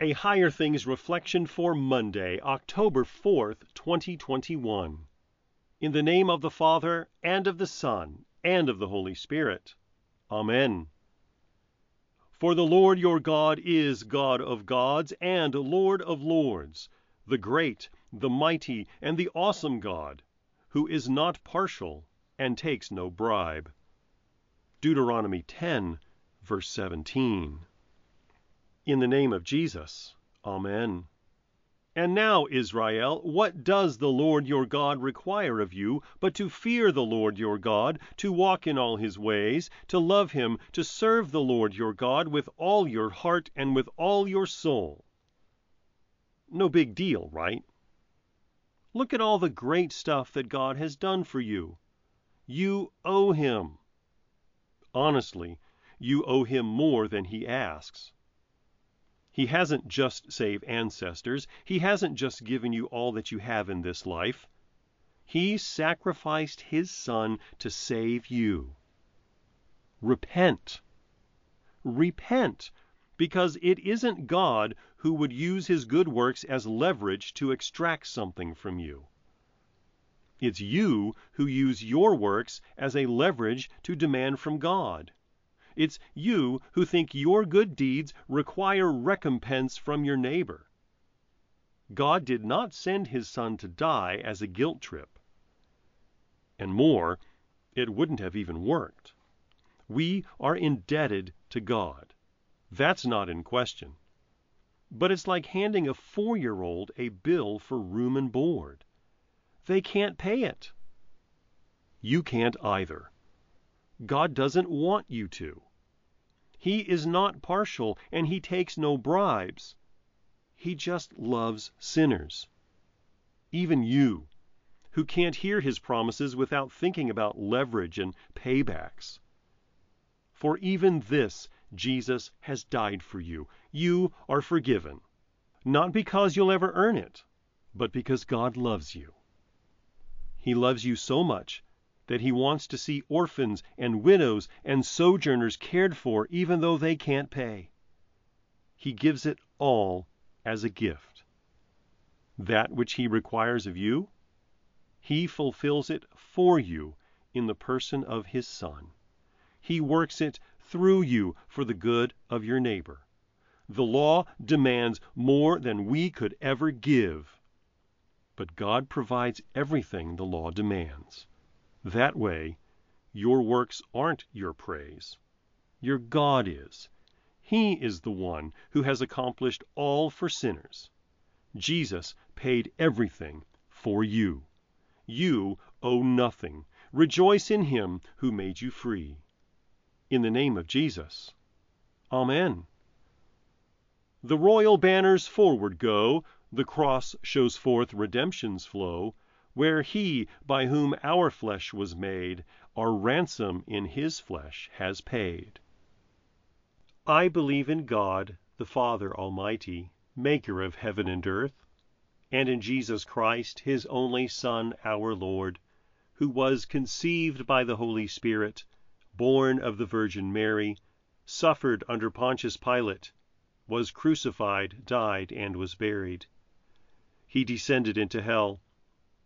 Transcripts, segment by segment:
A Higher Things Reflection for Monday, October 4th, 2021. In the name of the Father, and of the Son, and of the Holy Spirit. Amen. For the Lord your God is God of gods and Lord of lords, the great, the mighty, and the awesome God, who is not partial and takes no bribe. Deuteronomy 10, verse 17. In the name of Jesus. Amen. And now, Israel, what does the Lord your God require of you but to fear the Lord your God, to walk in all his ways, to love him, to serve the Lord your God with all your heart and with all your soul? No big deal, right? Look at all the great stuff that God has done for you. You owe him. Honestly, you owe him more than he asks. He hasn't just saved ancestors. He hasn't just given you all that you have in this life. He sacrificed his son to save you. Repent. Repent, because it isn't God who would use his good works as leverage to extract something from you. It's you who use your works as a leverage to demand from God. It's you who think your good deeds require recompense from your neighbor. God did not send his son to die as a guilt trip. And more, it wouldn't have even worked. We are indebted to God. That's not in question. But it's like handing a four year old a bill for room and board. They can't pay it. You can't either. God doesn't want you to. He is not partial and he takes no bribes. He just loves sinners. Even you, who can't hear his promises without thinking about leverage and paybacks. For even this Jesus has died for you. You are forgiven, not because you'll ever earn it, but because God loves you. He loves you so much that he wants to see orphans and widows and sojourners cared for even though they can't pay. He gives it all as a gift. That which he requires of you, he fulfills it for you in the person of his Son. He works it through you for the good of your neighbor. The law demands more than we could ever give, but God provides everything the law demands. That way, your works aren't your praise. Your God is. He is the one who has accomplished all for sinners. Jesus paid everything for you. You owe nothing. Rejoice in him who made you free. In the name of Jesus. Amen. The royal banners forward go, the cross shows forth redemption's flow where he by whom our flesh was made our ransom in his flesh has paid. I believe in God, the Father Almighty, maker of heaven and earth, and in Jesus Christ, his only Son, our Lord, who was conceived by the Holy Spirit, born of the Virgin Mary, suffered under Pontius Pilate, was crucified, died, and was buried. He descended into hell.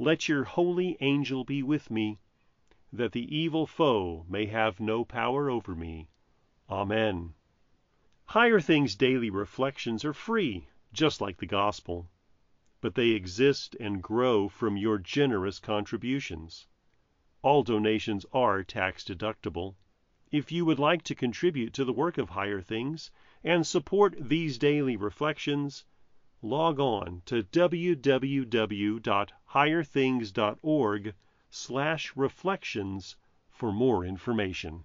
Let your holy angel be with me, that the evil foe may have no power over me. Amen. Higher Things Daily Reflections are free, just like the Gospel, but they exist and grow from your generous contributions. All donations are tax deductible. If you would like to contribute to the work of Higher Things and support these daily reflections, log on to www.higherthings.org/reflections for more information.